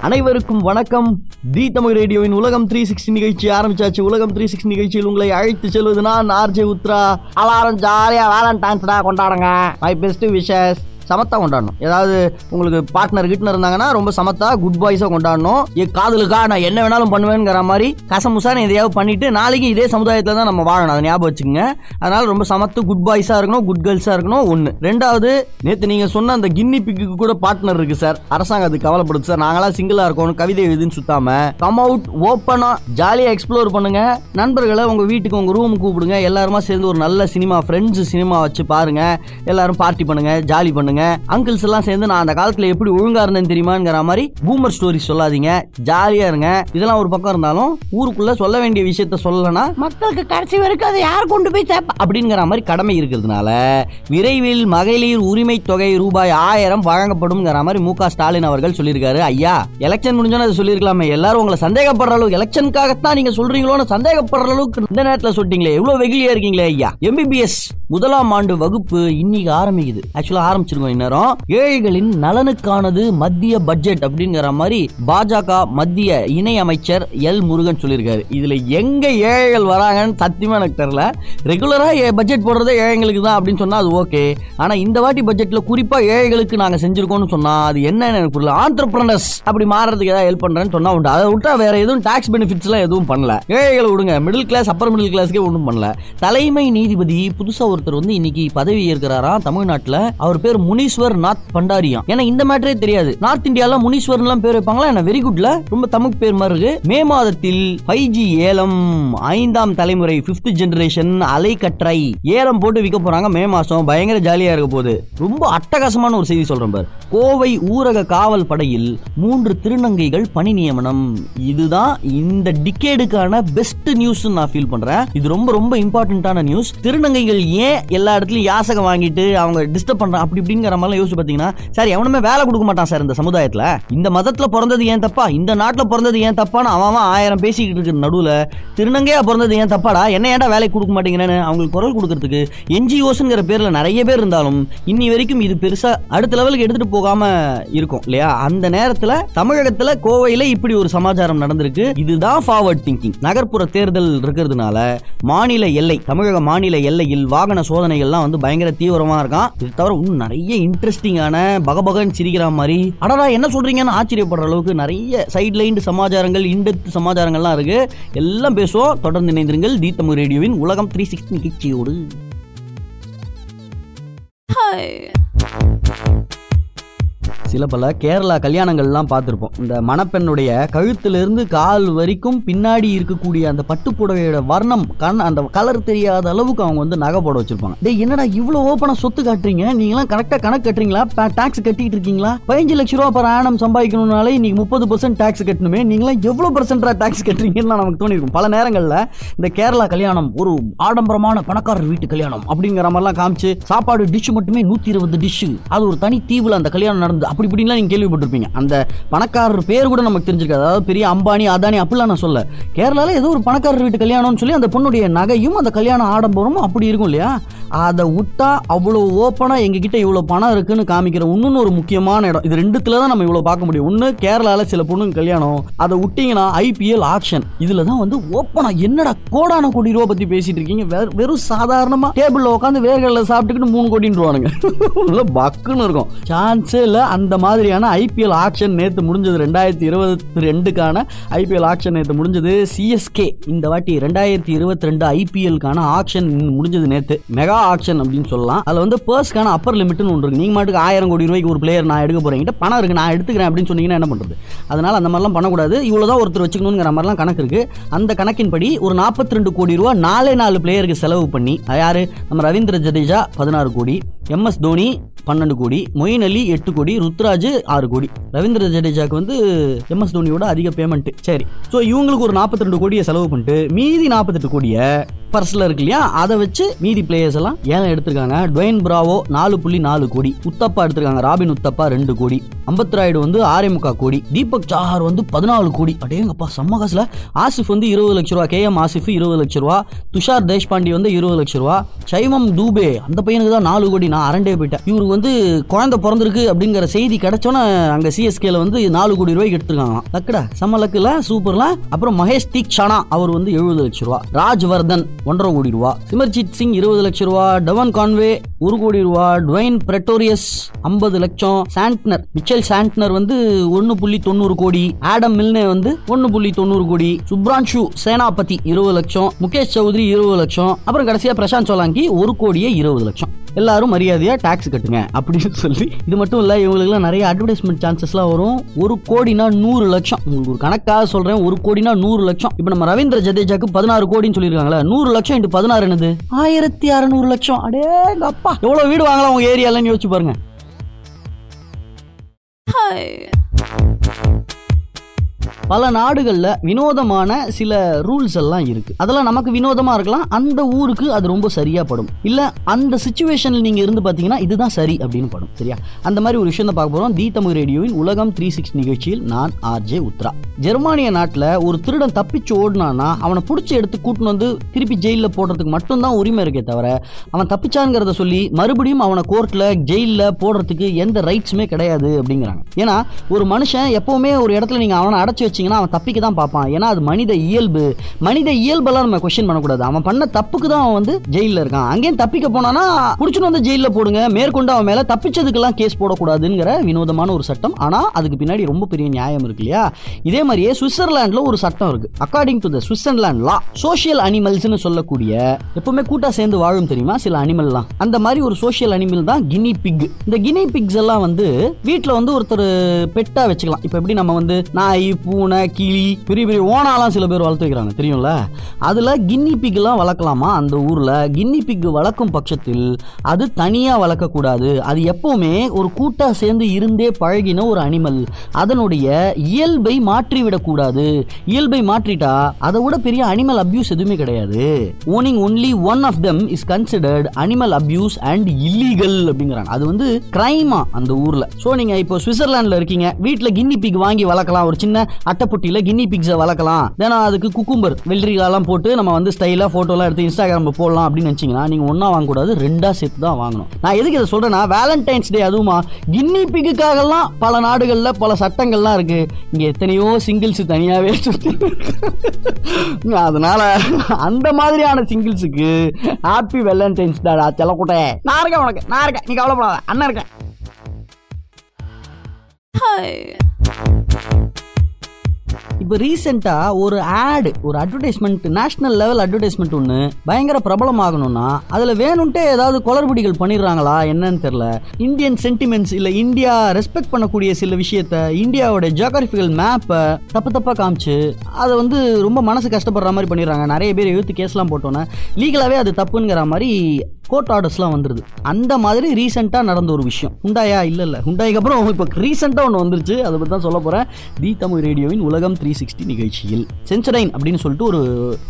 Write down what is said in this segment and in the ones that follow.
அனைவருக்கும் வணக்கம். தி தமிழ் ரேடியோவின் உலகம் த்ரீ சிக்ஸ்டி நிகழ்ச்சி ஆரம்பிச்சாச்சு. உலகம் த்ரீ சிக்ஸ்டி நிகழ்ச்சியில் உங்களை அழைத்து செல்வது நான் ஆர்ஜே உத்ரா. எல்லாரும் ஜாலியா வேலண்டைன்ஸ் டே கொண்டாடுங்க. மை பெஸ்ட் விஷஸ் சமத்தா கொண்டாடணும். ஏதாவது உங்களுக்கு பார்ட்னர் கிட்ட இருந்தாங்கன்னா ரொம்ப சமத்தா குட் பாய்ஸா கொண்டாடணும். என் காதலுக்கா நான் என்ன வேணாலும் பண்ணுவேங்கிற மாதிரி கசமுசான எதையாவது பண்ணிட்டு நாளைக்கு இதே சமுதாயத்தில் தான் நம்ம வாழணும். அதை ஞாபகம் வச்சுக்கோங்க. அதனால ரொம்ப சமத்து குட் பாய்ஸா இருக்கணும் குட் கேர்ள்ஸா இருக்கணும் ஒன்று ரெண்டாவது நேற்று நீங்க சொன்ன அந்த கின்னி பிக்கு கூட பார்ட்னர் இருக்கு சார் அரசாங்கம் அது கவலைப்படுது சார் நாங்களாம் சிங்கிளா இருக்கோம் கவிதை எழுதுன்னு சுத்தாம கம் அவுட் ஓப்பனா ஜாலியா எக்ஸ்ப்ளோர் பண்ணுங்க. நண்பர்களை உங்க வீட்டுக்கு உங்க ரூம் கூப்பிடுங்க. எல்லாருமா சேர்ந்து ஒரு நல்ல சினிமா ஃப்ரெண்ட்ஸ் சினிமா வச்சு பாருங்க. எல்லாரும் பார்ட்டி பண்ணுங்க ஜாலி பண்ணுங்க. அங்கிள்ஸ் எல்லாம் சேர்ந்து நான் அந்த காலத்துல எப்படி ஒழுங்கா இருந்தேன் தெரியுமாங்கிற மாதிரி பூமர் ஸ்டோரி சொல்லாதீங்க. ஜாலியா இருங்க. இதெல்லாம் ஒரு பக்கம் இருந்தாலும் ஊருக்குள்ள சொல்ல வேண்டிய விஷயத்த சொல்லலைன்னா மக்களுக்கு கடைசி வரைக்கும் அதை யார் கொண்டு போய் சேர்ப்ப? அப்படிங்கிற மாதிரி கடமை இருக்கிறதுனால விரைவில் மகளிர் உரிமை தொகை ரூபாய் ஆயிரம் வழங்கப்படும்ங்கிற மாதிரி மு ஸ்டாலின் அவர்கள் சொல்லியிருக்காரு. ஐயா எலெக்ஷன் முடிஞ்சோன்னு அதை சொல்லியிருக்கலாமே. எல்லாரும் உங்களை சந்தேகப்படுற அளவுக்கு எலெக்ஷனுக்காகத்தான் நீங்க சொல்றீங்களோன்னு சந்தேகப்படுற அளவுக்கு இந்த நேரத்தில் சொல்லிட்டீங்களே. எவ்வளவு வெகுளியா இருக்கீங்களே ஐயா. எம்பிபிஎஸ் முதலாம் ஆண்டு வகுப்பு இன்னைக்கு ஆரம்பிக்குது. ஆக்சுவலா ஆரம்பிச்சிருக்கோம். இந்நேரம்? ஏழைகளின் நலனுக்கானது மத்திய பட்ஜெட் அப்படிங்கிற மாதிரி பாஜக மத்திய இணை அமைச்சர் எல் முருகன் சொல்லியிருக்காரு. இதுல எங்க ஏழைகள் வராங்கன்னு சத்தியமா எனக்கு தெரியல. ரெகுலரா பட்ஜெட் போடுறதே ஏழைகளுக்கு தான் அப்படின்னு சொன்னா அது ஓகே ஆனா இந்த வாட்டி பட்ஜெட்ல குறிப்பா ஏழைகளுக்கு நாங்க செஞ்சிருக்கோம்னு சொன்னா அது என்னன்னு எனக்கு புரியல. ஆண்டர்பிரனர்ஸ் அப்படி மாறதுக்கு ஏதாவது ஹெல்ப் பண்றேன்னு சொன்னா உண்டு. அதை விட்டா வேற எதுவும் டாக்ஸ் பெனிஃபிட்ஸ் எல்லாம் எதுவும் பண்ணல. ஏழைகளை விடுங்க. மிடில் கிளாஸ் அப்பர் மிடில் கிளாஸ்க்கே ஒன்றும் பண்ணல. தலைமை நீதிபதி புதுசா ஒருத்தர் வந்து இன்னைக்கு பதவி ஏற்கிறாராம் தமிழ்நாட்டில். அவர் பேர் முனீஸ்வர் நாத் பண்டாரியா. ஏன்னா இந்த மேட்டரே தெரியாது. நார்த் இந்தியால முனீஸ்வர் எல்லாம் பேர் வைப்பாங்களா? என்ன வெரி குட்ல ரொம்ப தமிழ் பேர் மாதிரி இருக்கு. மே மாதத்தில் ஃபைவ் ஜி ஏலம் ஐந்தாம் தலைமுறை பிப்த் ஜெனரேஷன் அலைக்கற்றை ஏலம் போட்டு விற்க போறாங்க. மே மாசம் பயங்கர ஜாலியா இருக்க போகுது. ரொம்ப அட்டகாசமான ஒரு செய்தி சொல்றேன் பார். கோவை ஊரக காவல் படையில் மூன்று திருநங்கைகள் பணி நியமனம். இதுதான் இந்த டிகேடுக்கான பெஸ்ட் நியூஸ் நான் ஃபீல் பண்றேன். இது ரொம்ப ரொம்ப இம்பார்ட்டன்டான நியூஸ் திருநங்கைகள் ஏன் எல்லா இடத்துலயும் யாசகம் வாங்கிட்டு அவங்க டிஸ்டர்ப் பண்றாங்க அப்படி இப்படின்னு அப்படிங்கிற மாதிரிலாம் யோசிச்சு பார்த்தீங்கன்னா சார் எவனுமே வேலை கொடுக்க மாட்டான் சார் இந்த சமுதாயத்தில். இந்த மதத்தில் பிறந்தது ஏன் தப்பா? இந்த நாட்டில் பிறந்தது ஏன் தப்பான்னு அவன் ஆயிரம் பேசிக்கிட்டு இருக்கிற நடுவில் திருநங்கையா பிறந்தது ஏன் தப்பாடா? என்ன ஏன்டா வேலைக்கு கொடுக்க மாட்டேங்கிறேன்னு அவங்களுக்கு குரல் கொடுக்கறதுக்கு என்ஜிஓஸ்ங்கிற பேரில் நிறைய பேர் இருந்தாலும் இன்னி வரைக்கும் இது பெருசா அடுத்த லெவலுக்கு எடுத்துட்டு போகாம இருக்கும் இல்லையா? அந்த நேரத்துல தமிழகத்துல கோவையில இப்படி ஒரு சமாச்சாரம் நடந்திருக்கு. இதுதான் ஃபார்வர்ட் திங்கிங் நகர்ப்புற தேர்தல் இருக்கிறதுனால மாநில எல்லை தமிழக மாநில எல்லையில் வாகன சோதனைகள்லாம் வந்து பயங்கர தீவிரமா இருக்கான். இது தவிர இன்னும் நிறைய இன்ட்ரெஸ்டிங்கான பகபகன் சிரிக்கிற மாதிரி. அடடா என்ன சொல்றீங்கன்னு ஆச்சரியப்படுற அளவுக்கு நிறைய சைட் லைன் சமாச்சாரங்கள் இன்டெப்த் சமாச்சாரங்கள்லாம் இருக்கு. எல்லாம் பேசுவோம். தொடர்ந்து இணைந்திருங்கள். தி தமிழ் ரேடியோவின் உலகம் த்ரீ சிக்ஸ்டி நிகழ்ச்சியோடு சில பல கேரளா கல்யாணங்கள்லாம் பார்த்துருப்போம். இந்த மணப்பெண்ணுடைய கழுத்திலிருந்து கால் வரைக்கும் பின்னாடி இருக்கக்கூடிய அந்த பட்டுப்புடவையோட வர்ணம் கண் அந்த கலர் தெரியாத அளவுக்கு அவங்க வந்து நகை போட வச்சிருப்பாங்க. டேய் என்னடா இவ்வளோ ஓப்பனாக சொத்து காட்டுறீங்க? நீங்களாம் கரெக்டாக கணக்கு கட்டுறீங்களா? டாக்ஸ் கட்டிட்டு இருக்கீங்களா? பதினஞ்சு லட்ச ரூபா per ஆனம் சம்பாதிக்கணும்னாலே இன்னைக்கு முப்பது பர்சன்ட் டாக்ஸ் கட்டணுமே. நீங்களாம் எவ்வளோ பர்சன்டா டாக்ஸ் கட்டுறீங்கன்னு நமக்கு தோணிருக்கும். பல நேரங்களில் இந்த கேரளா கல்யாணம் ஒரு ஆடம்பரமான பணக்காரர் வீட்டு கல்யாணம் அப்படிங்கிற மாதிரிலாம் காமிச்சு சாப்பாடு டிஷ் மட்டுமே நூற்றி இருபது டிஷ்ஷு அது ஒரு தனி தீவில் அந்த கல்யாணம் நடந்து அப்படி இப்படின்லாம் நீங்க கேள்விப்பட்டிருப்பீங்க. அந்த பணக்காரர் பேர் கூட நமக்கு தெரிஞ்சிருக்காது. அதாவது பெரிய அம்பானி அதானி அப்படிலாம் நான் சொல்ல கேரளால ஏதோ ஒரு பணக்காரர் வீட்டு கல்யாணம்னு சொல்லி அந்த பொண்ணுடைய நகையும் அந்த கல்யாண ஆடம்பரமும் அப்படி இருக்கும் இல்லையா? அதை விட்டா அவ்வளோ ஓப்பனா எங்ககிட்ட இவ்வளோ பணம் இருக்குன்னு காமிக்கிற இன்னொன்று ஒரு முக்கியமான இடம். இது ரெண்டுத்துல தான் நம்ம இவ்வளோ பார்க்க முடியும். ஒன்று கேரளால சில பொண்ணுங்க கல்யாணம். அதை விட்டீங்கன்னா ஐபிஎல் ஆக்ஷன். இதுல தான் வந்து ஓப்பனா என்னடா கோடான கோடி ரூபா பத்தி பேசிட்டு இருக்கீங்க? வெறும் சாதாரணமா டேபிளில் உட்காந்து வேர்களில் சாப்பிட்டுக்கிட்டு மூணு கோடின்றுவானுங்க. உள்ள பக்குன்னு இருக்கும். சான்ஸே இல்லை. அந்த மாதிரியான ஐபிஎல் ஆக்ஷன் நேற்று முடிஞ்சது. ரெண்டாயிரத்தி இருபத்தி ரெண்டுக்கான ஐபிஎல் ஆக்ஷன் நேற்று முடிஞ்சது. சிஎஸ்கே இந்த வாட்டி ரெண்டாயிரத்தி இருபத்தி ரெண்டு ஐபிஎல்கான ஆக்ஷன் முடிஞ்சது நேற்று மெகா ஆக்ஷன் அப்படின்னு சொல்லலாம். அதில் வந்து பர்ஸ்க்கான அப்பர் லிமிட்னு ஒன்று இருக்கு. நீங்கள் மாட்டுக்கு ஆயிரம் கோடி ரூபாய்க்கு ஒரு பிளேயர் நான் எடுக்க போறேன். பணம் இருக்கு. நான் எடுத்துக்கிறேன் அப்படின்னு சொன்னீங்கன்னா என்ன பண்ணுறது அதனால் அந்த மாதிரிலாம் பண்ணக்கூடாது. இவ்வளோ தான் ஒருத்தர் வச்சுக்கணுங்கிற மாதிரிலாம் கணக்கு இருக்கு. அந்த கணக்கின்படி ஒரு நாற்பத்தி ரெண்டு கோடி ரூபா நாலே நாலு பிளேயருக்கு செலவு பண்ணி யார்? நம்ம ரவீந்திர ஜடேஜா பதினாறு கோடி. எம்எஸ் தோனி பன்னெண்டு கோடி மொயின் அலி எட்டு கோடி ருத்ராஜ் ஆறு கோடி. ரவீந்திர ஜடேஜாக்கு வந்து எம்எஸ் தோனியோட அதிக பேமெண்ட் சரி. ஸோ இவங்களுக்கு ஒரு நாற்பத்தி ரெண்டு கோடியை செலவு பண்ணிட்டு மீதி நாற்பத்தெட்டு கோடியை பர்ஸில் இருக்கு இல்லையா அதை வச்சு மீதி பிளேயர்ஸ் எல்லாம் ஏன் எடுத்திருக்காங்க? டுவைன் பிராவோ நாலு புள்ளி நாலு கோடி உத்தப்பா எடுத்திருக்காங்க ராபின் உத்தப்பா ரெண்டு கோடி அம்பத்ராய்டு வந்து ஆறே முக்கா கோடி தீபக் சாஹார் வந்து பதினாலு கோடி. அடேங்கப்பா செம்ம காசுல. ஆசிஃப் வந்து இருபது லட்ச ரூபா கே எம் ஆசிஃப் இருபது லட்ச ரூபா துஷார் தேஷ்பாண்டி வந்து இருபது லட்ச ரூபா சைவம் தூபே அந்த பையனுக்கு தான் நாலு கோடி நான் அரண்டே போயிட்டேன். இவருக்கு வந்து குழந்தை பிறந்திருக்கு அப்படிங்கிற செய்தி கிடைச்சோன்னே அங்க சிஎஸ்கேல வந்து நாலு கோடி ரூபாய்க்கு எடுத்துருக்காங்க. லக்குடா செம்ம லக்குல சூப்பர்ல அப்புறம் மகேஷ் தீக்ஷானா அவர் வந்து எழுபது லட்ச ரூபா. ராஜ்வர்தன் ஒன்றரை கோடி ரூபா. சிமர்ஜித் சிங் இருபது லட்சம் ரூபா. டவன் கான்வே ஒரு கோடி ரூபா. டுவைன் பிரட்டோரியஸ் ஐம்பது லட்சம். சாண்ட்னர் மிச்சல் சாண்ட்னர் வந்து ஒன்னு புள்ளி தொண்ணூறு கோடி. ஆடம் மில்னே வந்து ஒன்னு புள்ளி தொண்ணூறு கோடி. சுப்ரான்ஷு சேனாபதி இருபது லட்சம். முகேஷ் சௌத்ரி இருபது லட்சம். அப்புறம் கடைசியா பிரசாந்த் சோலாங்கி ஒரு கோடியே இருபது லட்சம். எல்லாரும் மரியாதையா டாக்ஸ் கட்டுங்க அப்படின்னு சொல்லி. இது மட்டும் இல்ல இவங்களுக்குலாம் நிறைய அட்வர்டைஸ்மெண்ட் சான்சஸ்லாம் வரும். ஒரு கோடினா நூறு லட்சம். உங்களுக்கு ஒரு கணக்காக சொல்றேன் ஒரு கோடினா நூறு லட்சம். இப்போ நம்ம ரவீந்திர ஜடேஜாக்கு பதினாறு கோடின்னு சொல்லியிருக்காங்களே நூறு லட்சம் இன்ட்டு பதினாறு என்னது? ஆயிரத்தி அறநூறு லட்சம். அடே அப்பா. எவ்வளவு வீடு வாங்கலாம் உங்க ஏரியாலன்னு யோசிச்சு பாருங்க. பல நாடுகளில் வினோதமான சில ரூல்ஸ் எல்லாம் இருக்கு. அதெல்லாம் நமக்கு வினோதமா இருக்கலாம். அந்த ஊருக்கு அது ரொம்ப சரியா படும். இல்ல அந்த சுச்சுவேஷன்ல நீங்க இருந்து பாத்தீங்கன்னா இதுதான் சரி அப்படின்னு படும். சரியா? அந்த மாதிரி ஒரு விஷயம் பார்க்க போறோம். தி தமிழ் ரேடியோவின் உலகம் த்ரீ சிக்ஸ் நிகழ்ச்சியில் நான் ஆர்ஜே உத்ரா. ஜெர்மானிய நாட்டில் ஒரு திருடன் தப்பிச்சு ஓடினானா அவனை பிடிச்சி எடுத்து கூட்டின்னு வந்து திருப்பி ஜெயிலில் போடுறதுக்கு மட்டும்தான் உரிமை இருக்கே தவிர அவன் தப்பிச்சாங்கிறத சொல்லி மறுபடியும் அவனை கோர்ட்டில் ஜெயிலில் போடுறதுக்கு எந்த ரைட்ஸுமே கிடையாது அப்படிங்கிறாங்க. ஏன்னா ஒரு மனுஷன் எப்பவுமே ஒரு இடத்துல நீங்கள் அவனை அடைச்சி வச்சிங்கன்னா அவன் தப்பிக்க தான் பார்ப்பான். ஏன்னா அது மனித இயல்பு. மனித இயல்பெல்லாம் நம்ம கொஸ்டின் பண்ணக்கூடாது. அவன் பண்ண தப்புக்கு தான் அவன் வந்து ஜெயில இருக்கான். அங்கேயும் தப்பிக்க போனானா புடிச்சுட்டு வந்து ஜெயில போடுங்க. மேற்கொண்டு அவன் மேல தப்பிச்சதுக்கெல்லாம் கேஸ் போடக்கூடாதுங்கிற வினோதமான ஒரு சட்டம். ஆனா அதுக்கு பின்னாடி ரொம்ப பெரிய நியாயம் இருக்கு இல்லையா? இதே மாதிரியே சுவிட்சர்லாண்டில் ஒரு சட்டம் இருக்கு. According to the Switzerland law social அனிமல்ஸ்னு சொல்லக்கூடிய எப்பவுமே கூட்டா சேர்ந்து வாழும் தெரியுமா? சில அனிமல்லாம் அந்த மாதிரி ஒரு சோஷியல் அனிமல் தான் கினி பிக் இந்த கினி பிக்ஸ் எல்லாம் வந்து வீட்டில் வந்து ஒருத்தர் பெட்டா வச்சுக்கலாம். இப்போ எப்படி நம்ம வந்து நாய் பூனை கிளி பெரிய பெரிய ஓனாலாம் சில பேர் வளர்த்து வைக்கிறாங்க. தெரியும்ல? அதில் கின்னி பிக்லாம் வளர்க்கலாமா? அந்த ஊர்ல கின்னி பிக் வளர்க்கும் பட்சத்தில் அது தனியாக வளர்க்கக்கூடாது. அது எப்போவுமே ஒரு கூட்டாக சேர்ந்து இருந்தே பழகின ஒரு அனிமல். அதனுடைய இயல்பை மாற்றி விடக்கூடாது இயல்பை மாற்றிட்டா அதை விட பெரிய அனிமல் அப்யூஸ் எதுவுமே கிடையாது. Owning only one of them is considered animal abuse and illegal அப்படிங்கிறாங்க. அது வந்து கிரைமா அந்த ஊர்ல. சோ நீங்க இப்போ சுவிட்சர்லாண்டில் இருக்கீங்க. வீட்டில் கின்னி பிக் வாங்கி வளர்க்கலாம். ஒரு சின்ன அட்டைப்பொட்டியில கின்னி பிக்ஸை வளர்க்கலாம். ஏன்னா அதுக்கு குக்கும்பர் வெள்ளரிக்காலாம் போட்டு நம்ம வந்து ஸ்டைலாக ஃபோட்டோலாம் எடுத்து இன்ஸ்டாகிராம் போடலாம் அப்படின்னு நினைச்சீங்கன்னா நீங்கள் ஒன்றா வாங்கக்கூடாது ரெண்டா சேர்த்து தான் வாங்கணும். நான் எதுக்கு இதை சொல்கிறேன்னா வேலண்டைன்ஸ் டே அதுவுமா கின்னி பிக்குக்காகலாம் பல நாடுகளில் பல சட்டங்கள்லாம் இருக்குது இங்கே எத்தனையோ சிங்கிள்ஸ் தனியாகவே சுத்தி அதனால அந்த மாதிரியான சிங்கிள்ஸுக்கு ஹாப்பி வேலண்டைன்ஸ் டேடா செல்லக்கூட்டே. நான் இருக்கேன் உனக்கு நான் இருக்கேன். நீ கவலைப்படாத. அண்ணன் இருக்கேன். இப்போ ரீசெண்டாக ஒரு ஆடு ஒரு அட்வர்டைஸ்மெண்ட் நேஷனல் லெவல் அட்வர்டைஸ்மெண்ட் ஒன்று பயங்கர பிரபலம் ஆகணும்னா அதில் வேணும்ட்டே ஏதாவது குளறுபடிகள் பண்ணிடுறாங்களா என்னன்னு தெரில இந்தியன் சென்டிமெண்ட்ஸ் இல்லை இந்தியா ரெஸ்பெக்ட் பண்ணக்கூடிய சில விஷயத்த இந்தியாவோட ஜியோகிராஃபிக்கல் மேப்பை தப்பு தப்பாக காமிச்சு அதை வந்து ரொம்ப மனசு கஷ்டப்படுற மாதிரி பண்ணிடுறாங்க. நிறைய பேர் எழுத்து கேஸ்லாம் போட்டோன்னே லீகலாகவே அது தப்புங்கிற மாதிரி கோர்ட் ஆர்டர்ஸ்லாம் வந்துருது. அந்த மாதிரி ரீசெண்டாக நடந்த ஒரு விஷயம். ஹுண்டாயா இல்லை இல்லை ஹுண்டாய்க்கு அப்புறம் இப்போ ரீசெண்டாக ஒன்று வந்துருச்சு. அதை பற்றி தான் சொல்ல போகிறேன் தி தமிழ் ரேடியோவின் உலகம் த்ரீ சிக்ஸ்டி நிகழ்ச்சியில். சென்சடைன் அப்படின்னு சொல்லிட்டு ஒரு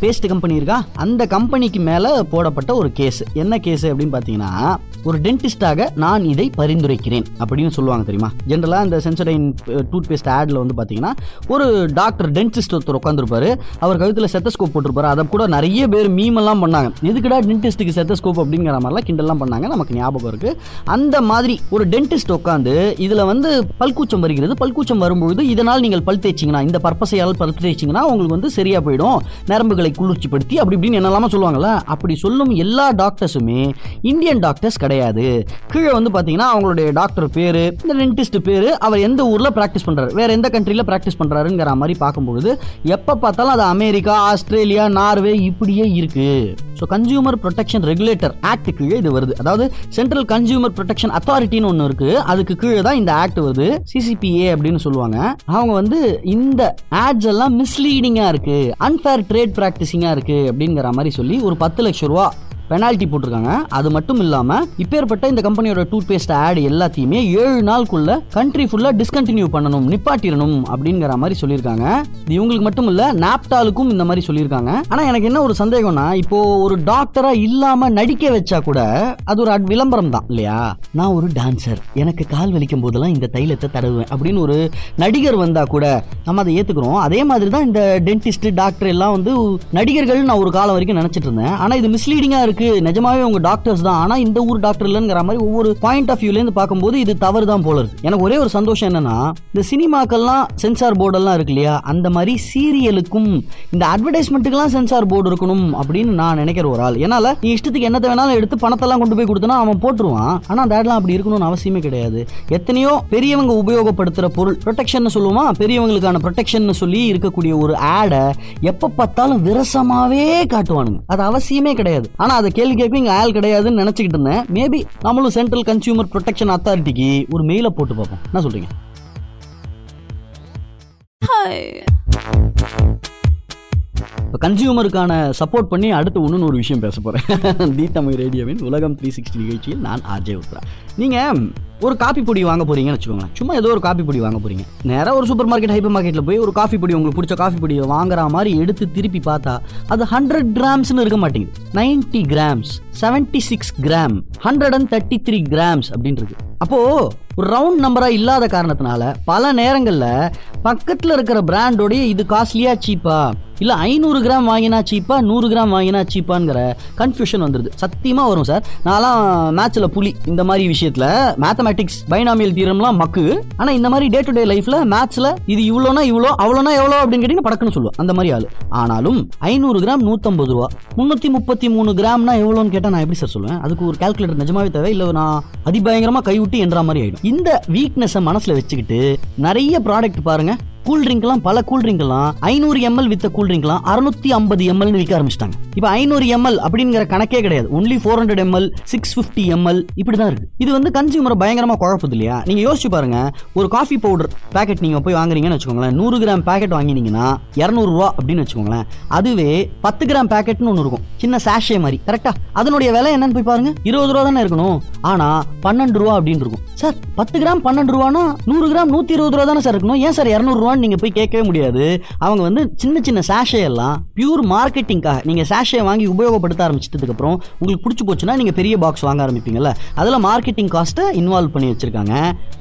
பேஸ்ட் கம்பெனி இருக்கா? அந்த கம்பெனிக்கு மேலே போடப்பட்ட ஒரு கேஸ் என்ன கேஸ் அப்படின்னு பார்த்தீங்கன்னா ஒரு டென்டிஸ்டாக நான் இதை பரிந்துரைக்கிறேன் அப்படின்னு சொல்லுவாங்க தெரியுமா? ஜென்ரலாக இந்த சென்சடைன் டூத் பேஸ்ட் ஆடில் வந்து பார்த்தீங்கன்னா ஒரு டாக்டர் டென்டிஸ்ட் ஒருத்தர் உட்காந்துருப்பாரு அவர் கழுத்தில் செத்தஸ்கோப் போட்டிருப்பாரு. அதை கூட நிறைய பேர் மீமெல்லாம் பண்ணாங்க. எதுக்குடா டென்டிஸ்ட்டுக்கு செத்தஸ்கோப் அப்படிங்கிற மாதிரிலாம் கிண்டல்லாம் பண்ணாங்க. நமக்கு ஞாபகம் இருக்கு. அந்த மாதிரி ஒரு டென்டிஸ்ட் உட்காந்து இதில் வந்து பல்கூச்சம் வருகிறது. பல்கூச்சம் வரும்பொழுது இதனால் நீங்கள் பல் தேய்ச்சிங்கன்னா இந்த பர்பஸையால் பல் தேய்ச்சிங்கன்னா உங்களுக்கு வந்து சரியா போயிடும். நரம்புகளை குளிர்ச்சிப்படுத்தி அப்படி இப்படின்னு என்னெல்லாமா சொல்லுவாங்கல்ல. அப்படி சொல்லும் எல்லா டாக்டர்ஸுமே இந்தியன் டாக்டர்ஸ் கிடையாது. கீழே வந்து பார்த்தீங்கன்னா அவங்களுடைய டாக்டர் பேரு இந்த டென்டிஸ்ட் பேர் அவர் எந்த ஊரில் ப்ராக்டிஸ் பண்ணுறாரு வேறு எந்த கண்ட்ரியில் ப்ராக்டிஸ் பண்ணுறாருங்கிற மாதிரி பார்க்கும்பொழுது எப்போ பார்த்தாலும் அது அமெரிக்கா ஆஸ்திரேலியா நார்வே இப்படியே இருக்கு. So consumer protection regulator act கீழே இது வருது. அதாவது சென்ட்ரல் கன்சியூமர் ப்ரொடெக்ஷன் அத்தாரிட்டின்னு ஒன்று இருக்கு. அதுக்கு கீழே தான் இந்த ஆக்ட் வருது. சிசிபிஏ அப்படின்னு சொல்லுவாங்க. அவங்க வந்து இந்த ஆட்ஸ் எல்லாம் மிஸ்லீடிங்காக இருக்கு. அன்ஃபேர் ட்ரேட் ப்ராக்டிசிங்காக இருக்கு அப்படிங்கிற மாதிரி சொல்லி ஒரு பத்து லட்சம் ரூபா பெனால்ட்டி போட்டிருக்காங்க. அது மட்டும் இல்லாம இப்பேற்பட்ட இந்த கம்பெனியோட டூத் பேஸ்ட் ஆட் எல்லாத்தையுமே ஏழு நாளுக்குள்ள கண்ட்ரி ஃபுல்லா டிஸ்கண்டினியூ பண்ணணும் நிப்பாட்டிடணும் அப்படிங்கிற மாதிரி சொல்லியிருக்காங்க. இது இவங்களுக்கு மட்டும் இல்ல நாப்டாலுக்கும் இந்த மாதிரி சொல்லியிருக்காங்க. ஆனா எனக்கு என்ன ஒரு சந்தேகம்னா இப்போ ஒரு டாக்டரா இல்லாம நடிக்க வச்சா கூட அது ஒரு விளம்பரம் தான் இல்லையா? நான் ஒரு டான்சர் எனக்கு கால் வலிக்கும் போதெல்லாம் இந்த தைலத்தை தடவுவேன் அப்படின்னு ஒரு நடிகர் வந்தா கூட நம்ம அதை ஏத்துக்கிறோம். அதே மாதிரி தான் இந்த டென்டிஸ்ட் டாக்டர் எல்லாம் வந்து நடிகர்கள் நான் ஒரு காலம் வரைக்கும் நினைச்சிட்டு இருந்தேன். ஆனா இது மிஸ்லீடிங்கா இருக்கு. நிஜமாவே உங்க டாக்டர்ஸ் தான். ஆனா இந்த ஊர் டாக்டர் இல்லைங்கிற மாதிரி ஒவ்வொரு பாயிண்ட் ஆஃப் வியூல இருந்து பார்க்கும்போது இது தவறு தான் போல இருக்கு. எனக்கு ஒரே ஒரு சந்தோஷம் என்னன்னா இந்த சினிமாக்கெல்லாம் சென்சார் போர்டெல்லாம் இருக்கு இல்லையா? அந்த மாதிரி சீரியலுக்கும் இந்த அட்வர்டைஸ்மெண்ட்டுக்கெல்லாம் சென்சார் போர்டு இருக்கணும் அப்படின்னு நான் நினைக்கிற ஒரு ஆள். என்னால நீ இஷ்டத்துக்கு என்னத்தை வேணாலும் எடுத்து பணத்தெல்லாம் கொண்டு போய் கொடுத்தனா அவன் போட்டுருவான். ஆனா அந்த ஆட்லாம் அப்படி இருக்கணும்னு அவசியமே கிடையாது. எத்தனையோ பெரியவங்க உபயோகப்படுத்துற பொருள் ப்ரொடெக்ஷன் சொல்லுவோமா? பெரியவங்களுக்கான ப்ரொடெக்ஷன் சொல்லி இருக்கக்கூடிய ஒரு ஆடை எப்ப பார்த்தாலும் விரசமாவே காட்டுவானுங்க. அது அவசியமே கிடையாது. ஆனா அதை கேள்வி கேட்க இங்க ஆள் கிடையாதுன்னு நினைச்சுக்கிட்டு இருந்தேன். மேபி நம்மளும் சென்ட்ரல் கன்சியூமர் ப்ரொடெக்ஷன் அத்தாரிட்டிக்கு ஒரு மெயில போட்டு பார்ப்போம். என்ன சொல்றீங்க? இப்போ கன்சியூமருக்கான சப்போர்ட் பண்ணி அடுத்து இன்னொன்று ஒரு விஷயம் பேச போகிறேன் தி தமிழ் ரேடியோவின் உலகம் த்ரீ சிக்ஸ்டி நிகழ்ச்சியில் நான் ஆர்ஜே உத்ரா நீங்கள் ஒரு காப்பி பொடி வாங்க போறீங்கன்னு வச்சுக்கோங்களேன். சும்மா ஏதோ ஒரு காப்பி பொடி வாங்க போறீங்க. நேராக ஒரு சூப்பர் மார்க்கெட் ஹைப்பர் மார்க்கெட்டில் போய் ஒரு காஃபி பொடி உங்களுக்கு பிடிச்ச காஃபி பொடியை வாங்குற மாதிரி எடுத்து திருப்பி பார்த்தா அது ஹண்ட்ரட் கிராம்ஸ்னு இருக்க மாட்டேங்குது. Ninety grams seventy six gram hundred and thirty three grams அப்படின்னு இருக்கு அப்போ ஒரு ரவுண்ட் நம்பரா இல்லாத காரணத்தினால பல நேரங்கள்ல பக்கத்துல இருக்கிற பிராண்டோடைய இது காஸ்ட்லியா சீப்பா இல்ல ஐநூறு கிராம் வாங்கினா சீப்பா நூறு கிராம் வாங்கினா சீப்பாங்கிற கன்ஃபியூஷன் வந்துருது. சத்தியமா வரும் சார். நான்லாம் மேட்ச்ல புலி இந்த மாதிரி விஷயத்துல மேத்தமேட்டிக்ஸ் பைனாமியல் தீரம்லாம் மக்கு. ஆனா இந்த மாதிரி டே டு டே லைஃப்ல மேத்ஸ்ல இது இவ்வளோனா இவ்வளோ அவ்வளோனா எவ்வளோ அப்படின்னு கேட்டீங்கன்னா படக்குன்னு சொல்லுவோம். அந்த மாதிரி ஆளு. ஆனாலும் ஐநூறு கிராம் நூத்தம்பது ரூபா. முன்னூத்தி முப்பத்தி மூணு கிராம்னா எவ்வளோன்னு கேட்டா நான் எப்படி சார் சொல்லுவேன் அதுக்கு ஒரு கால்குலேட்டர் நிஜமாவே தேவை? இல்லை நான் அதிபயங்கரமா கைவிட்டு என்ற மாதிரி ஆயிடும். இந்த வீக்னஸை மனசுல வச்சுக்கிட்டு நிறைய ப்ராடக்ட் பாருங்க. கூல் ட்ரிங்க்லாம் பல கூல் ட்ரிங்க்லாம் ஐநூறு எம்எல் வித்த கூல் ட்ரிங்க்லாம் அறுநூத்தி ஐம்பது எம்எல்னு விற்க ஆரம்பிச்சிட்டாங்க. இப்போ ஐநூறு எம்எல் அப்படிங்கிற கணக்கே கிடையாது. Only four hundred ML six fifty ML இப்படி தான் இருக்கு. இது வந்து கன்சியூமரை பயங்கரமாக குழப்பது இல்லையா? நீங்கள் யோசிச்சு பாருங்க. ஒரு காஃபி பவுடர் பேக்கெட் நீங்கள் போய் வாங்குறீங்கன்னு வச்சுக்கோங்களேன். நூறு கிராம் பேக்கெட் வாங்கினீங்கன்னா இரநூறுவா அப்படின்னு வச்சுக்கோங்களேன். அதுவே பத்து கிராம் பேக்கெட்னு ஒன்று இருக்கும். சின்ன சாஷே மாதிரி. கரெக்டா அதனுடைய விலை என்னன்னு போய் பாருங்க. இருபது ரூபா தானே இருக்கணும். ஆனால் பன்னெண்டு ரூபா அப்படின்னு இருக்கும். சார் பத்து கிராம் பன்னெண்டு ரூபானா நூறு கிராம் நூற்றி இருபது ரூபா தானே சார் இருக்கணும். ஏன் சார் இரநூறுவா இரநூறுவான்னு நீங்கள் போய் கேட்கவே முடியாது. அவங்க வந்து சின்ன சின்ன சாஷே எல்லாம் பியூர் மார்க்கெட்டிங்காக நீங்கள் சாஷே வாங்கி உபயோகப்படுத்த ஆரம்பிச்சிட்டதுக்கப்புறம் உங்களுக்கு பிடிச்சி போச்சுன்னா நீங்கள் பெரிய பாக்ஸ் வாங்க ஆரம்பிப்பீங்கல்ல. அதில் மார்க்கெட்டிங் காஸ்ட்டை இன்வால்வ் பண்ணி வச்சிருக்காங்க.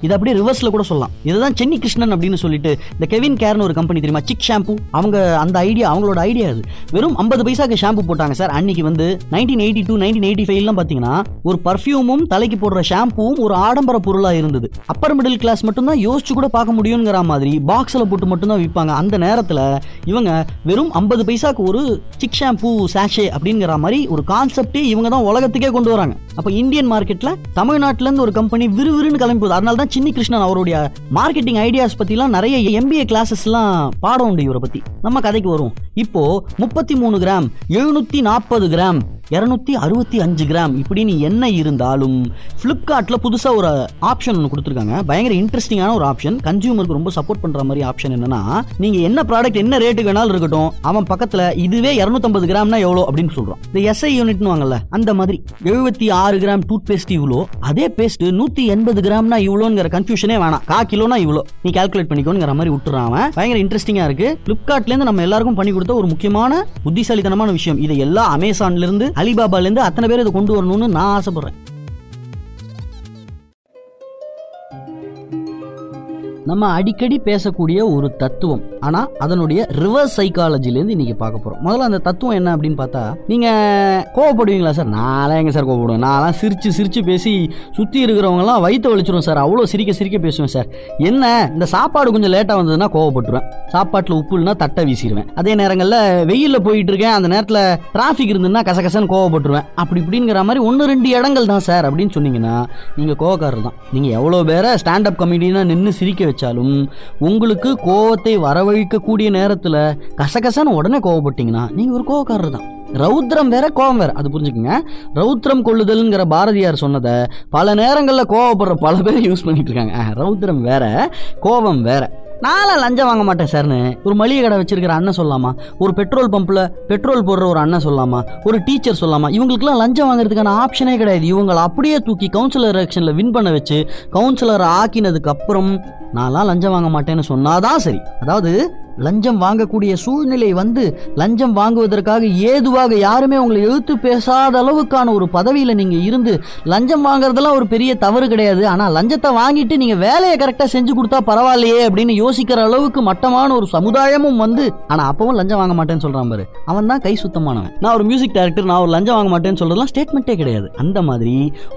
இது அப்படியே ரிவர்ஸில் கூட சொல்லலாம். இதுதான் சென்னி கிருஷ்ணன் அப்படின்னு சொல்லிட்டு இந்த கெவின் கேர்னு ஒரு கம்பெனி தெரியுமா? சிக் ஷாம்பு. அவங்க அந்த ஐடியா அவங்களோட ஐடியா அது. வெறும் ஐம்பது பைசாக்கு ஷாம்பு போட்டாங்க சார். அன்னைக்கு வந்து nineteen eighty two nineteen eighty ஃபைவ்லாம் பார்த்தீங்கன்னா ஒரு பர்ஃப்யூமும் தலைக்கு போடுற ஷாம்புவும் ஒரு ஆடம்பர பொருளாக இருந்தது. அப்பர் மிடில் கிளாஸ் மட்டும் தான் யோசிச்சு கூட பார்க்க முடியுங்கிற மாதிரி பாக்ஸில் போட்டு மட்டும்தான் விற்பாங்க அந்த நேரத்தில் இவங்க வெறும் ஐம்பது பைசாக்கு ஒரு சிக் ஷாம்பூ சாஷே அப்படிங்கிற மாதிரி ஒரு கான்செப்டே இவங்க தான் உலகத்துக்கே கொண்டு வராங்க. அப்போ இந்தியன் மார்க்கெட்டில் தமிழ்நாட்டிலேருந்து ஒரு கம்பெனி விறுவிறுன்னு கிளம்பி போகுது அதனால தான் சின்னி கிருஷ்ணன் அவருடைய மார்க்கெட்டிங் ஐடியாஸ் பற்றிலாம் நிறைய எம்பிஏ கிளாஸஸ்லாம் பாடம் உண்டு இவரை பற்றி நம்ம கதைக்கு வரும் இப்போ முப்பத்தி மூணு கிராம் எழுநூத்தி நாற்பது கிராம் இரநூத்தி அறுபத்தி அஞ்சு கிராம். இப்படின்னு என்ன இருந்தாலும் ஃப்ளிப்கார்ட்டில் புதுசாக ஒரு ஆப்ஷன் ஒன்று கொடுத்துருக்காங்க. பயங்கர இன்ட்ரெஸ்டிங்கான ஒரு ஆப்ஷன் கன்சியூமருக்கு ரொம்ப சப்போர்ட் பண்ணுற மாதிரி ஆப்ஷன் என்னன்னா நீங்கள் என்ன ப்ராடக்ட் என்ன ரேட்டுக்கு வேணாலும் இருக்கட்டும் அவன் பக்கத்தில் இதுவே இரநூத்தம்பது கிராம்னா எவ்வளோ அப்படின்னு சொல்கிறோம் இந்த எஸ்ஐ யூனிட்னு வாங்கல அந்த மாதிரி. எழுபத்தி ஆறு கிராம் டூத் பேஸ்ட் இவ்வளோ அதே பேஸ்ட் நூற்றி எண்பது கிராம்னா இவ்வளோங்கிற கன்ஃபியூஷனே வேணாம். கா கிலோனா இவ்வளோ நீ கால்குலேட் பண்ணிக்கோங்கிற மாதிரி விட்டுறான் அவன். பயங்கர இன்ட்ரெஸ்டிங்காக இருக்கு. ஃப்ளிப்கார்ட்லேருந்து நம்ம எல்லாருக்கும் பண்ணி கொடுத்த ஒரு முக்கியமான புத்திசாலித்தனமான விஷயம். இதை எல்லா அமேசான்லேருந்து அலிபாபாலேருந்து அத்தனை பேர் இதை கொண்டு வரணும்னு நான் ஆசைப்பட்றேன். நம்ம அடிக்கடி பேசக்கூடிய ஒரு தத்துவம். ஆனால் அதனுடைய ரிவர்ஸ் சைக்காலஜிலேருந்து இன்னைக்கு பார்க்க போகிறோம் முதல்ல அந்த தத்துவம் என்ன அப்படின்னு பார்த்தா நீங்கள் கோவப்படுவீங்களா சார்? நான்லாம் எங்கே சார் கோவப்படுவேன். நான்லாம் சிரித்து சிரித்து பேசி சுற்றி இருக்கிறவங்கலாம் வயிற்று வலிச்சிருவோம் சார். அவ்வளோ சிரிக்க சிரிக்க பேசுவேன் சார். என்ன இந்த சாப்பாடு கொஞ்சம் லேட்டாக வந்ததுன்னா கோவப்பட்டுருவேன். சாப்பாட்டில் உப்பு இல்லைனா தட்டை வீசிடுவேன் அதே நேரங்களில் வெயிலில் போயிட்டு இருக்கேன். அந்த நேரத்தில் டிராஃபிக் இருந்ததுன்னா கசகசன்னு கோவப்பட்டுருவேன். அப்படி இப்படிங்கிற மாதிரி ஒன்று ரெண்டு இடங்கள் தான் சார் அப்படின்னு சொன்னீங்கன்னா நீங்கள் கோவக்காரர் தான் நீங்கள் எவ்வளோ பேரை ஸ்டாண்டப் கமெடினா நின்று சிரிக்க வச்சு வச்சாலும் உங்களுக்கு கோவத்தை வரவழிக்கக்கூடிய நேரத்தில் கசகசன்னு உடனே கோவப்பட்டீங்கன்னா நீங்கள் ஒரு கோவக்காரர் தான் ரௌத்ரம் வேற கோவம் வேற. அது புரிஞ்சுக்கங்க. ரௌத்ரம் கொள்ளுதல்ங்கிற பாரதியார் சொன்னதை பல நேரங்களில் கோவப்படுற பல பேர் யூஸ் பண்ணிட்டு இருக்காங்க ரௌத்ரம் வேற கோபம் வேற. நானும் லஞ்சம் வாங்க மாட்டேன் சார்னு. ஒரு மளிகை கடை வச்சிருக்கிற அண்ணன் சொல்லாமா? ஒரு பெட்ரோல் பம்ப்ல பெட்ரோல் போடுற ஒரு அண்ணன் சொல்லாமா? ஒரு டீச்சர் சொல்லாமா? இவங்களுக்குலாம் லஞ்சம் வாங்குறதுக்கான ஆப்ஷனே கிடையாது. இவங்களை அப்படியே தூக்கி கவுன்சிலர் எலெக்ஷன்ல வின் பண்ண வச்சு கவுன்சிலர் ஆக்கினதுக்கு அப்புறம் நான்லாம் லஞ்சம் வாங்க மாட்டேன்னு சொன்னாதான் சரி. அதாவது லஞ்சம் வாங்கக்கூடிய சூழ்நிலை வந்து லஞ்சம் வாங்குவதற்காக ஏதுவாக யாருமே உங்களை எழுத்து பேசாத அளவுக்கான ஒரு பதவியில் நீங்கள் இருந்து லஞ்சம் வாங்குறதெல்லாம் ஒரு பெரிய தவறு கிடையாது. ஆனால் லஞ்சத்தை வாங்கிட்டு நீங்கள் வேலையை கரெக்டாக செஞ்சு கொடுத்தா பரவாயில்லையே அப்படின்னு யோசிக்கிற அளவுக்கு மட்டமான ஒரு சமுதாயமும் வந்து ஆனால் அப்பவும் லஞ்சம் வாங்க மாட்டேன்னு சொல்கிறான் பாரு. அவன் தான் கை சுத்தமானவன். நான் ஒரு மியூசிக் டைரக்டர் நான் ஒரு லஞ்சம் வாங்க மாட்டேன்னு சொல்கிறதுலாம் ஸ்டேட்மெண்ட்டே கிடையாது. அந்த மாதிரி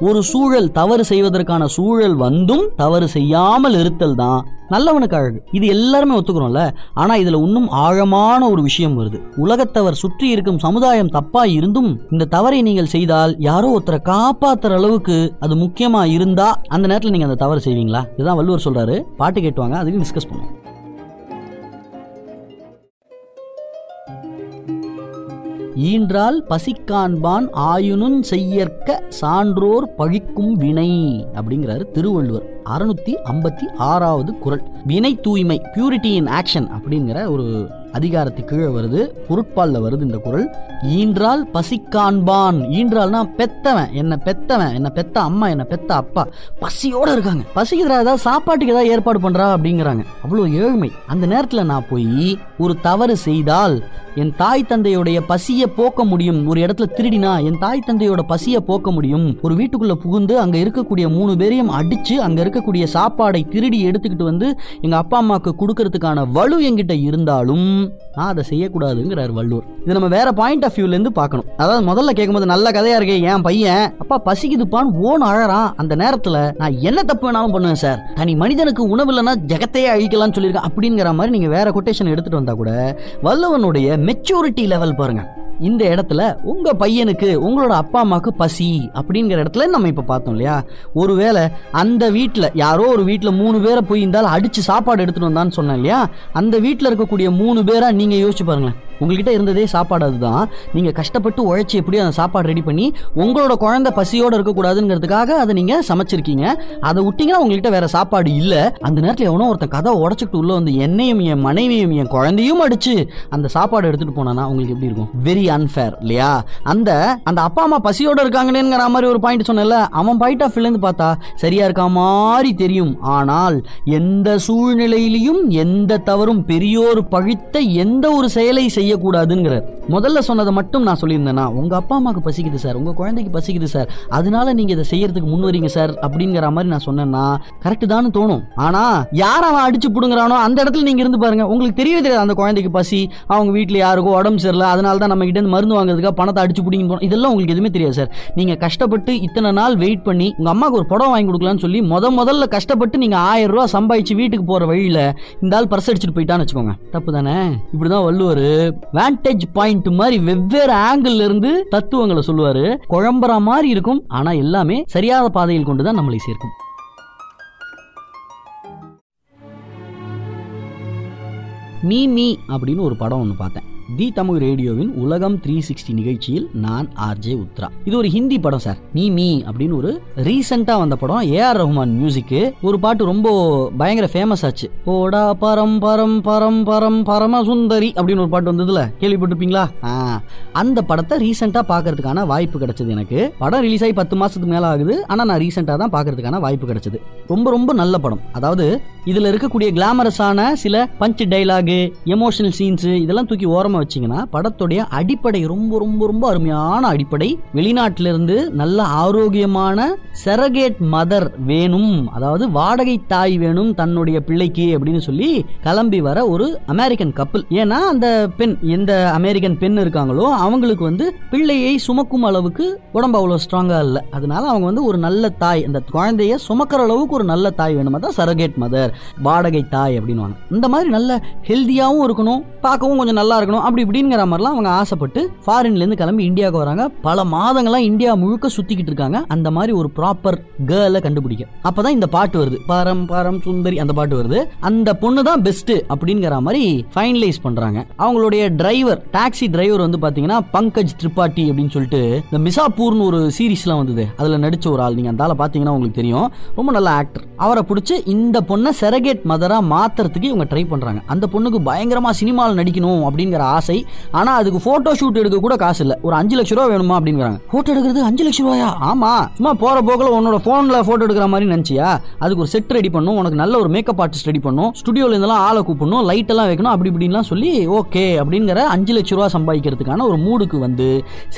ஒரு சூழல் தவறு செய்வதற்கான சூழல் வந்தும் தவறு செய்யாமல் இருத்தல் தான் நல்லவனுக்கு அழகு. இது எல்லாருமே ஒத்துக்கிறோம்ல? ஆனா இதுல இன்னும் ஆழமான ஒரு விஷயம் வருது. உலகத்தவர் சுற்றி இருக்கும் சமுதாயம் தப்பா இருந்தும் இந்த தவறை நீங்கள் செய்தால் யாரோ ஒருத்தரை காப்பாத்துற அளவுக்கு அது முக்கியமா இருந்தா அந்த நேரத்தில் நீங்க அந்த தவறு செய்வீங்களா? இதுதான் வள்ளுவர் சொல்றாரு. பாட்டு கேட்டுவாங்க அதுக்கு டிஸ்கஸ் பண்ணுவோம். ஈன்றால் பசிக்காண்பான் ஆயுனும் செய்யற்க சான்றோர் பழிக்கும் வினை அப்படிங்கிறாரு திருவள்ளுவர். அறுநூத்தி ஐம்பத்தி ஆறாவது குரல். வினை தூய்மை பியூரிட்டி இன் ஆக்ஷன் அப்படிங்கிற ஒரு அதிகாரத்து கீழே வருது பொருட்பால்ல வருது இந்த குரல். ஈன்றால் பசிக்காண்பான். ஈன்றால்னா பெத்தவன். என்ன பெத்தவன் என்ன பெத்த அம்மா என்ன பெத்த அப்பா. பசியோட இருக்காங்க. பசிக்கிறா ஏதாவது சாப்பாட்டுக்கு ஏதாவது ஏற்பாடு பண்றா அப்படிங்கிறாங்க. அவ்வளோ ஏழ்மை. அந்த நேரத்தில் நான் போய் ஒரு தவறு செய்தால் என் தாய் தந்தையுடைய பசியை போக்க முடியும். ஒரு இடத்துல திருடினா என் தாய் தந்தையோட பசியை போக்க முடியும். ஒரு வீட்டுக்குள்ள புகுந்து அங்க இருக்கக்கூடிய மூணு பேரையும் அடிச்சு அங்க இருக்கக்கூடிய சாப்பாடை திருடி எடுத்துக்கிட்டு வந்து எங்க அப்பா அம்மாவுக்கு கொடுக்கறதுக்கான வலு என்கிட்ட இருந்தாலும் நான் அதை செய்யக்கூடாதுங்கிறார் வள்ளுவர். இது நம்ம வேற பாயிண்ட் ஆஃப் வியூல இருந்து பார்க்கணும். அதாவது முதல்ல கேட்கும்போது நல்ல கதையா இருக்கே என் பையன். அப்பா பசிக்குதுப்பான்னு ஓன் அழறான். அந்த நேரத்துல நான் என்ன தப்பு வேணாலும் பண்ணுவேன் சார். தனி மனிதனுக்கு உணவு இல்லைன்னா ஜெகத்தையே அழிக்கலாம்னு சொல்லியிருக்கேன். அப்படிங்கிற மாதிரி நீங்க வேற கொட்டேஷன் எடுத்துட்டு வந்தா கூட வள்ளுவனுடைய மெச்சூரிட்டி லெவல் பாருங்க. இந்த இடத்துல உங்க பையனுக்கு உங்களோட அப்பா அம்மாவுக்கு பசி அப்படிங்கிற இடத்துல நம்ம இப்ப பார்த்தோம் இல்லையா? ஒருவேளை அந்த வீட்டில் யாரோ ஒரு வீட்டில் மூணு பேரை போய் இருந்தாலும் அடிச்சு சாப்பாடு எடுத்துட்டு வந்தான்னு சொன்னேன் இல்லையா? அந்த வீட்டில் இருக்கக்கூடிய மூணு பேரா நீங்க யோசிச்சு பாருங்களேன். உங்ககிட்ட இருந்ததே சாப்பாடு அதுதான். நீங்க கஷ்டப்பட்டு உழைச்சி எப்படி அந்த சாப்பாடு ரெடி பண்ணி உங்களோட குழந்தை பசியோட இருக்கக்கூடாதுங்கிறதுக்காக அதை நீங்க சமைச்சிருக்கீங்க. அதை விட்டிங்கன்னா உங்ககிட்ட வேற சாப்பாடு இல்லை. அந்த நேரத்தில் எவனோ ஒருத்தன் கதை உடச்சிட்டு உள்ள வந்து என்னையும் என் மனைவியும் என் குழந்தையும் அடித்து அந்த சாப்பாடு எடுத்துட்டு போனானா உங்களுக்கு எப்படி இருக்கும்? வெரி அன்ஃபேர் இல்லையா? அந்த அந்த அப்பா அம்மா பசியோட இருக்காங்கன்னு மாதிரி ஒரு பாயிண்ட் சொன்னேன்ல அவன் பாயிண்ட் ஆஃப் இருந்து பார்த்தா சரியாக இருக்க மாதிரி தெரியும். ஆனால் எந்த சூழ்நிலையிலையும் எந்த தவறும் பெரியோர் பழித்த எந்த ஒரு செயலை செய்ய செய்யக்கூடாதுங்கிறார். முதல்ல சொன்னதை மட்டும் நான் சொல்லியிருந்தேன்னா உங்கள் அப்பா அம்மாவுக்கு பசிக்குது சார் உங்கள் குழந்தைக்கு பசிக்குது சார் அதனால நீங்கள் இதை செய்யறதுக்கு முன் வரீங்க சார் அப்படிங்கிற மாதிரி நான் சொன்னேன்னா கரெக்டு தான் தோணும். ஆனா யார் அவன் அடிச்சு பிடுங்குறானோ அந்த இடத்துல நீங்கள் இருந்து பாருங்க உங்களுக்கு தெரியவே தெரியாது அந்த குழந்தைக்கு பசி அவங்க வீட்டில் யாருக்கோ உடம்பு சரியில்லை அதனால தான் நம்ம கிட்ட மருந்து வாங்குறதுக்காக பணத்தை அடிச்சு பிடிங்க போனோம் இதெல்லாம் உங்களுக்கு எதுவுமே தெரியாது சார். நீங்கள் கஷ்டப்பட்டு இத்தனை நாள் வெயிட் பண்ணி உங்கள் அம்மாவுக்கு ஒரு புடவை வாங்கி கொடுக்கலான்னு சொல்லி முத முதல்ல கஷ்டப்பட்டு நீங்கள் ஆயிரம் ரூபாய் சம்பாதிச்சு வீட்டுக்கு போகிற வழியில் இந்த ஆள் பர்ஸ் அடிச்சுட்டு போயிட்டான்னு வச்சுக்கோங்க. தப்பு தானே? இப்படிதான் வள்ளுவர் வேண்டேஜ் பாயிண்ட் மாதிரி வெவ்வேறு ஆங்கிள் இருந்து தத்துவங்களை சொல்லுவாரு. குழம்புற மாதிரி இருக்கும் ஆனா எல்லாமே சரியாத பாதையில் கொண்டு தான் நம்மளை சேர்க்கும். மீ மீ அப்படின்னு ஒரு படம் ஒன்று பார்த்தேன். தி தமிழ் ரேடியோவின் உலகம் த்ரீ சிக்ஸ்டி நிகழ்ச்சியில் நான் ஆர்ஜே உத்ரா. இது ஒரு ஹிந்தி படம் சார். நீ மீ அப்படின்னு ஒரு ரீசெண்டாக வந்த படம். ஏஆர் ரஹ்மான் மியூசிக்கு ஒரு பாட்டு ரொம்ப பயங்கர ஃபேமஸ் ஆச்சு. போடா பரம் பரம் பரம் பரம் பரம சுந்தரி அப்படின்னு ஒரு பாட்டு வந்ததுல. கேள்விப்பட்டிருப்பீங்களா? அந்த படத்தை ரீசெண்டாக பார்க்கறதுக்கான வாய்ப்பு கிடைச்சது எனக்கு. படம் ரிலீஸ் ஆகி பத்து மாசத்துக்கு மேல ஆகுது. ஆனால் நான் ரீசெண்டாக தான் பார்க்கறதுக்கான வாய்ப்பு கிடைச்சது. ரொம்ப ரொம்ப நல்ல படம். அதாவது இதுல இருக்கக்கூடிய கிளாமரஸான சில பஞ்ச் டைலாகு எமோஷனல் சீன்ஸ் இதெல்லாம் தூக்கி ஓரமா வச்சீங்கன்னா படத்துடைய அடிப்படை ரொம்ப ரொம்ப ரொம்ப அருமையான அடிப்படை. வெளிநாட்டிலிருந்து நல்ல ஆரோக்கியமான செரகேட் மதர் வேணும். அதாவது வாடகை தாய் வேணும் தன்னுடைய பிள்ளைக்கு அப்படின்னு சொல்லி கிளம்பி வர ஒரு அமெரிக்கன் கப்பல் ஏன்னா அந்த பெண் எந்த அமெரிக்கன் பெண் இருக்காங்களோ அவங்களுக்கு வந்து பிள்ளையை சுமக்கும் அளவுக்கு உடம்பு அவ்வளோ ஸ்ட்ராங்காக இல்லை. அதனால அவங்க வந்து ஒரு நல்ல தாய் அந்த குழந்தைய சுமக்கிற அளவுக்கு ஒரு நல்ல தாய் வேணும்? தான் சரகேட் மதர் வாடகை தாய் அப்படின்னுவாங்க. இந்த மாதிரி நல்ல ஹெல்த்தியாகவும் இருக்கணும் பார்க்கவும் கொஞ்சம் நல்லா இருக்கணும். அப்படி இப்படிங்கிற மாதிரிலாம் அவங்க ஆசைப்பட்டு ஃபாரின்லேருந்து கிளம்பி இந்தியாவுக்கு வராங்க. பல மாதங்களாக இந்தியா முழுக்க சுற்றிக்கிட்டு இருக்காங்க. அந்த மாதிரி ஒரு ப்ராப்பர் கேர்ளை கண்டுபிடிக்க. அப்போ தான் இந்த பாட்டு வருது. பரம் பரம் சுந்தரி அந்த பாட்டு வருது. அந்த பொண்ணு தான் பெஸ்ட்டு அப்படிங்கிற மாதிரி ஃபைனலைஸ் பண்ணுறாங்க அவங்களுடைய டிரைவர் டாக்ஸி டிரைவர் வந்து பார்த்தீங்கன்னா பங்கஜ் திரிபாட்டி அப்படின்னு சொல்லிட்டு இந்த மிசாப்பூர்னு ஒரு சீரிஸ்லாம் வந்தது. அதில் நடித்த ஒரு ஆள். நீங்கள் அந்த ஆளை பார்த்தீங்கன்னா உங்களுக்கு தெரியும். ரொம்ப நல்ல ஆக்டர் அவரை பிடிச்சி இந்த பொண்ணை செரகேட் மதராக மாற்றுறதுக்கு இவங்க ட்ரை பண்ணுறாங்க அந்த பொண்ணுக்கு பயங்கரமாக சினிமாவில் நடிக்கணும் அப்படிங்கிற ஆசை. ஆனால் அதுக்கு ஃபோட்டோ ஷூட் எடுக்க கூட காசு இல்லை. ஒரு அஞ்சு லட்ச ரூபா வேணுமா அப்படிங்கிறாங்க ஃபோட்டோ எடுக்கிறது அஞ்சு லட்ச ரூபாயா? ஆமா. சும்மா போற போக்கில் உன்னோட ஃபோனில் ஃபோட்டோ எடுக்கிற மாதிரி நினச்சியா? அதுக்கு ஒரு செட் ரெடி பண்ணும். உனக்கு நல்ல ஒரு மேக்கப் ஆர்டிஸ்ட் ரெடி பண்ணும். ஸ்டுடியோவில் இருந்தெல்லாம் ஆளை கூப்பிடணும். லைட் எல்லாம் வைக்கணும். அப்படி இப்படின்லாம் சொல்லி ஓகே அப்படிங்கிற அஞ்சு லட்ச ரூபா சம்பாதிக்கிறதுக்கான ஒரு மூடுக்கு வந்து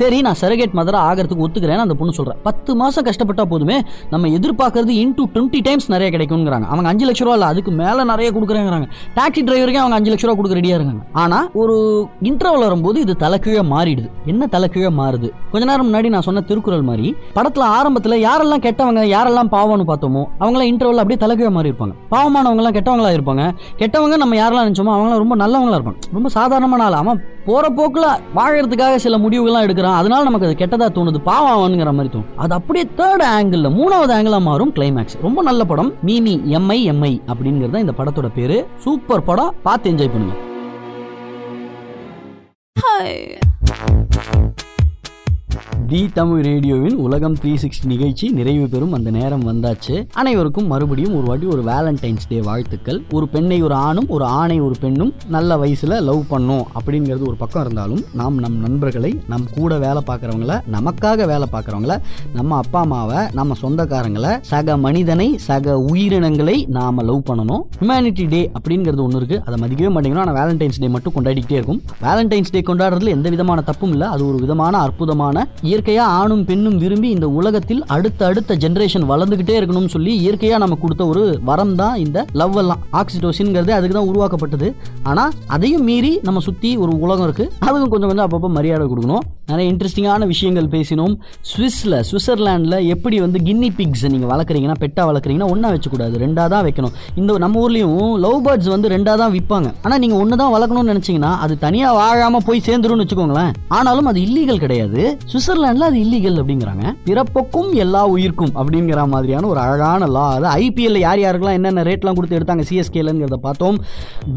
சரி நான் சரகேட் மதரா ஆகிறதுக்கு ஒத்துக்கிறேன் அந்த பொண்ணு சொல்கிறேன் பத்து மாதம் கஷ்டப்பட்டா போதுமே நம்ம எதிர்பார்க்கறது இன்டூ டுவெண்ட்டி டைம்ஸ் நிறைய கிடைக்கும்ங்கிறாங்க. அவங்க அஞ்சு லட்ச ரூபா இல்லை அதுக்கு மேலே நிறைய கொடுக்குறேங்கிறாங்க. டாக்ஸி டிரைவருக்கே அவங்க அஞ்சு லட்ச ரூபா கொடுக்க ரெடியாக இருக்காங்க. ஆனால் ஒரு இன்டர்வல் வரும்போது இது தலைக்கீழே மாறிடுது. என்ன தலைக்கீழே மாறுது? கொஞ்ச நேரம் முன்னாடி நான் சொன்ன திருக்குறள் மாதிரி படத்துல ஆரம்பத்துல யாரெல்லாம் கெட்டவங்க யாரெல்லாம் பாவம்னு பார்த்தோமோ அவங்களாம் இன்டர்வல் அப்படியே தலைக்கீழ மாறி இருப்பாங்க பாவமானவங்க எல்லாம் கெட்டவங்களா இருப்பாங்க. கெட்டவங்க நம்ம யாரெல்லாம் நினைச்சோமோ அவங்களாம் ரொம்ப நல்லவங்களா இருப்பாங்க. ரொம்ப சாதாரணமான ஆள். அவன் போற போக்குல வாழறதுக்காக சில முடிவுகள்லாம் எடுக்கிறான். அதனால நமக்கு அது கெட்டதா தோணுது. பாவம் அவனுங்கிற மாதிரி தோணும். அது அப்படியே தேர்ட் ஆங்கிள் மூணாவது ஆங்கிளா மாறும் கிளைமேக்ஸ் ரொம்ப நல்ல படம். மீமி எம்ஐ எம்ஐ அப்படிங்கிறது தான் இந்த படத்தோட பேரு. சூப்பர் படம். பார்த்து என்ஜாய் பண்ணுங்க. Bye. தி தமிழ் ரேடியோவின் உலகம் த்ரீ சிக்ஸ்டி நிகழ்ச்சி நிறைவு பெறும் அந்த நேரம் வந்தாச்சு. அனைவருக்கும் மறுபடியும் ஒரு வாட்டி ஒரு வேலண்டைன்ஸ் டே வாழ்த்துக்கள். ஒரு பெண்ணை ஒரு ஆணும் ஒரு ஆணை ஒரு பெண்ணும் நல்ல வயசுல லவ் பண்ணும் அப்படிங்கிறது ஒரு பக்கம் இருந்தாலும் நாம் நம் நண்பர்களை நம் கூட வேலை பார்க்குறவங்கள நமக்காக வேலை பார்க்குறவங்கள நம்ம அப்பா அம்மாவை நம்ம சொந்தக்காரங்களை சக மனிதனை சக உயிரினங்களை நாம் லவ் பண்ணணும். ஹியூமனிட்டி டே அப்படிங்கிறது ஒன்று இருக்குது அதை மதிக்கவே மாட்டேங்கிறோம். ஆனால் வேலண்டைன்ஸ் டே மட்டும் கொண்டாடிக்கிட்டே இருக்கும். வேலண்டைன்ஸ் டே கொண்டாடுறதுல எந்த விதமான தப்பும் இல்லை. அது ஒரு விதமான அற்புதமான இயற்கையாக ஆணும் பெண்ணும் விரும்பி இந்த உலகத்தில் அடுத்த அடுத்த ஜெனரேஷன் வளர்ந்துகிட்டே இருக்கணும்னு சொல்லி இயற்கையா நம்ம கொடுத்த ஒரு வரம் தான் இந்த லவ் எல்லாம். ஆக்சிடோசின்ங்கிறது அதுக்கு தான் உருவாக்கப்பட்டது. ஆனா அதையும் மீறி நம்ம சுத்தி ஒரு உலகம் இருக்கு. அதுக்கும் கொஞ்சம் கொஞ்சம் அப்பப்போ மரியாதை கொடுக்கணும். நிறைய இன்ட்ரெஸ்டிங்கான விஷயங்கள் பேசினோம். சுவிஸ்ல சுவிட்சர்லாண்டில் எப்படி வந்து கின்னி பிக்ஸை நீங்கள் வளர்க்குறீங்கன்னா பெட்டாக வளர்க்குறீங்கன்னா ஒன்றா வச்சுக்கூடாது ரெண்டாக தான் வைக்கணும். இந்த நம்ம ஊர்லேயும் லவ் பேர்ட்ஸ் வந்து ரெண்டாக தான் விற்பாங்க ஆனால் நீங்கள் ஒன்று தான் வளர்க்கணும்னு நினச்சிங்கன்னா அது தனியாக வாழாமல் போய் சேர்ந்துரும்னு வச்சுக்கோங்களேன். ஆனாலும் அது இல்லீகல் கிடையாது. சுவிட்சர்லாண்டில் அது இல்லீகல் அப்படிங்கிறாங்க. பிறப்புக்கும் எல்லா உயிர்க்கும் அப்படிங்கிற மாதிரியான ஒரு அழகான லா அது ஐபிஎல்ல யார் யாருக்கெல்லாம் என்னென்ன ரேட்லாம் கொடுத்து எடுத்தாங்க சிஎஸ்கேலங்கிறத பார்த்தோம்.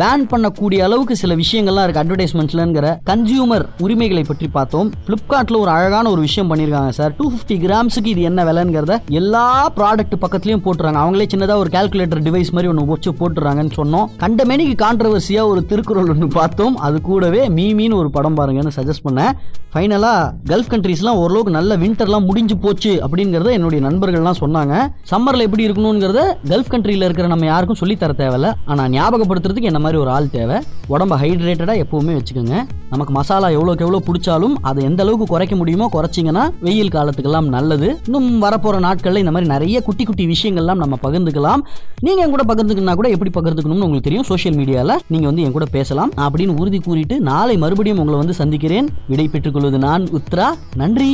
பேன் பண்ணக்கூடிய அளவுக்கு சில விஷயங்கள்லாம் இருக்குது அட்வர்டைஸ்மெண்ட்லங்கிற கன்சியூமர் உரிமைகளை பற்றி பார்த்தோம். ஃப்ளிப்கார்ட்டில் ஒரு அழகான ஒரு விஷயம் பண்ணியிருக்காங்க சார் டூ ஃபிஃப்டி கிராம்ஸுக்கு இது என்ன விலைங்கிறத எல்லா ப்ராடக்ட் பக்கத்துலயும் போட்டுறாங்க. அவங்களே சின்னதாக ஒரு கால்குலேட்டர் டிவைஸ் மாதிரி ஒன்று வச்சு போட்டுறாங்கன்னு சொன்னோம். கண்டமேனிக்கு கான்ட்ரவர்சியாக ஒரு திருக்குறள் ஒன்று பார்த்தோம். அது கூடவே மீமின்னு ஒரு படம் பாருங்கன்னு சஜஸ்ட் பண்ணேன். ஃபைனலாக கல்ஃப் கண்ட்ரீஸ்லாம் ஓரளவுக்கு நல்ல வின்டர்லாம் முடிஞ்சு போச்சு அப்படிங்கிறத என்னுடைய நண்பர்கள்லாம் சொன்னாங்க. சம்மரில் எப்படி இருக்கணுங்கிறத கல்ஃப் கண்ட்ரியில் இருக்கிற நம்ம யாருக்கும் சொல்லித்தர தேவையில்ல. ஆனால் ஞாபகப்படுத்துறதுக்கு என்ன மாதிரி ஒரு ஆள் தேவை? உடம்ப ஹைட்ரேட்டடாக எப்பவுமே வச்சுக்கோங்க. நமக்கு மசாலா எவ்வளோக்கு எவ்வளோ பிடிச்சாலும் அதை எந்த அளவுக்கு குறைக்க முடியுமோ குறைச்சிங்கன்னா வெயில் காலத்துக்கெல்லாம் நல்லது. இன்னும் வரப்போகிற நாட்களில் இந்த மாதிரி நிறைய குட்டி குட்டி விஷயங்கள்லாம் நம்ம பகிர்ந்துக்கலாம். நீங்கள் என் கூட பகிர்ந்துக்கணும்னா கூட எப்படி பகிர்ந்துக்கணும்னு உங்களுக்கு தெரியும். சோஷியல் மீடியாவில் நீங்கள் வந்து என் கூட பேசலாம். அப்படின்னு உறுதி கூறிட்டு நாளை மறுபடியும் உங்களை வந்து சந்திக்கிறேன். விடை பெற்றுக்கொள்வது நான் உத்ரா. நன்றி.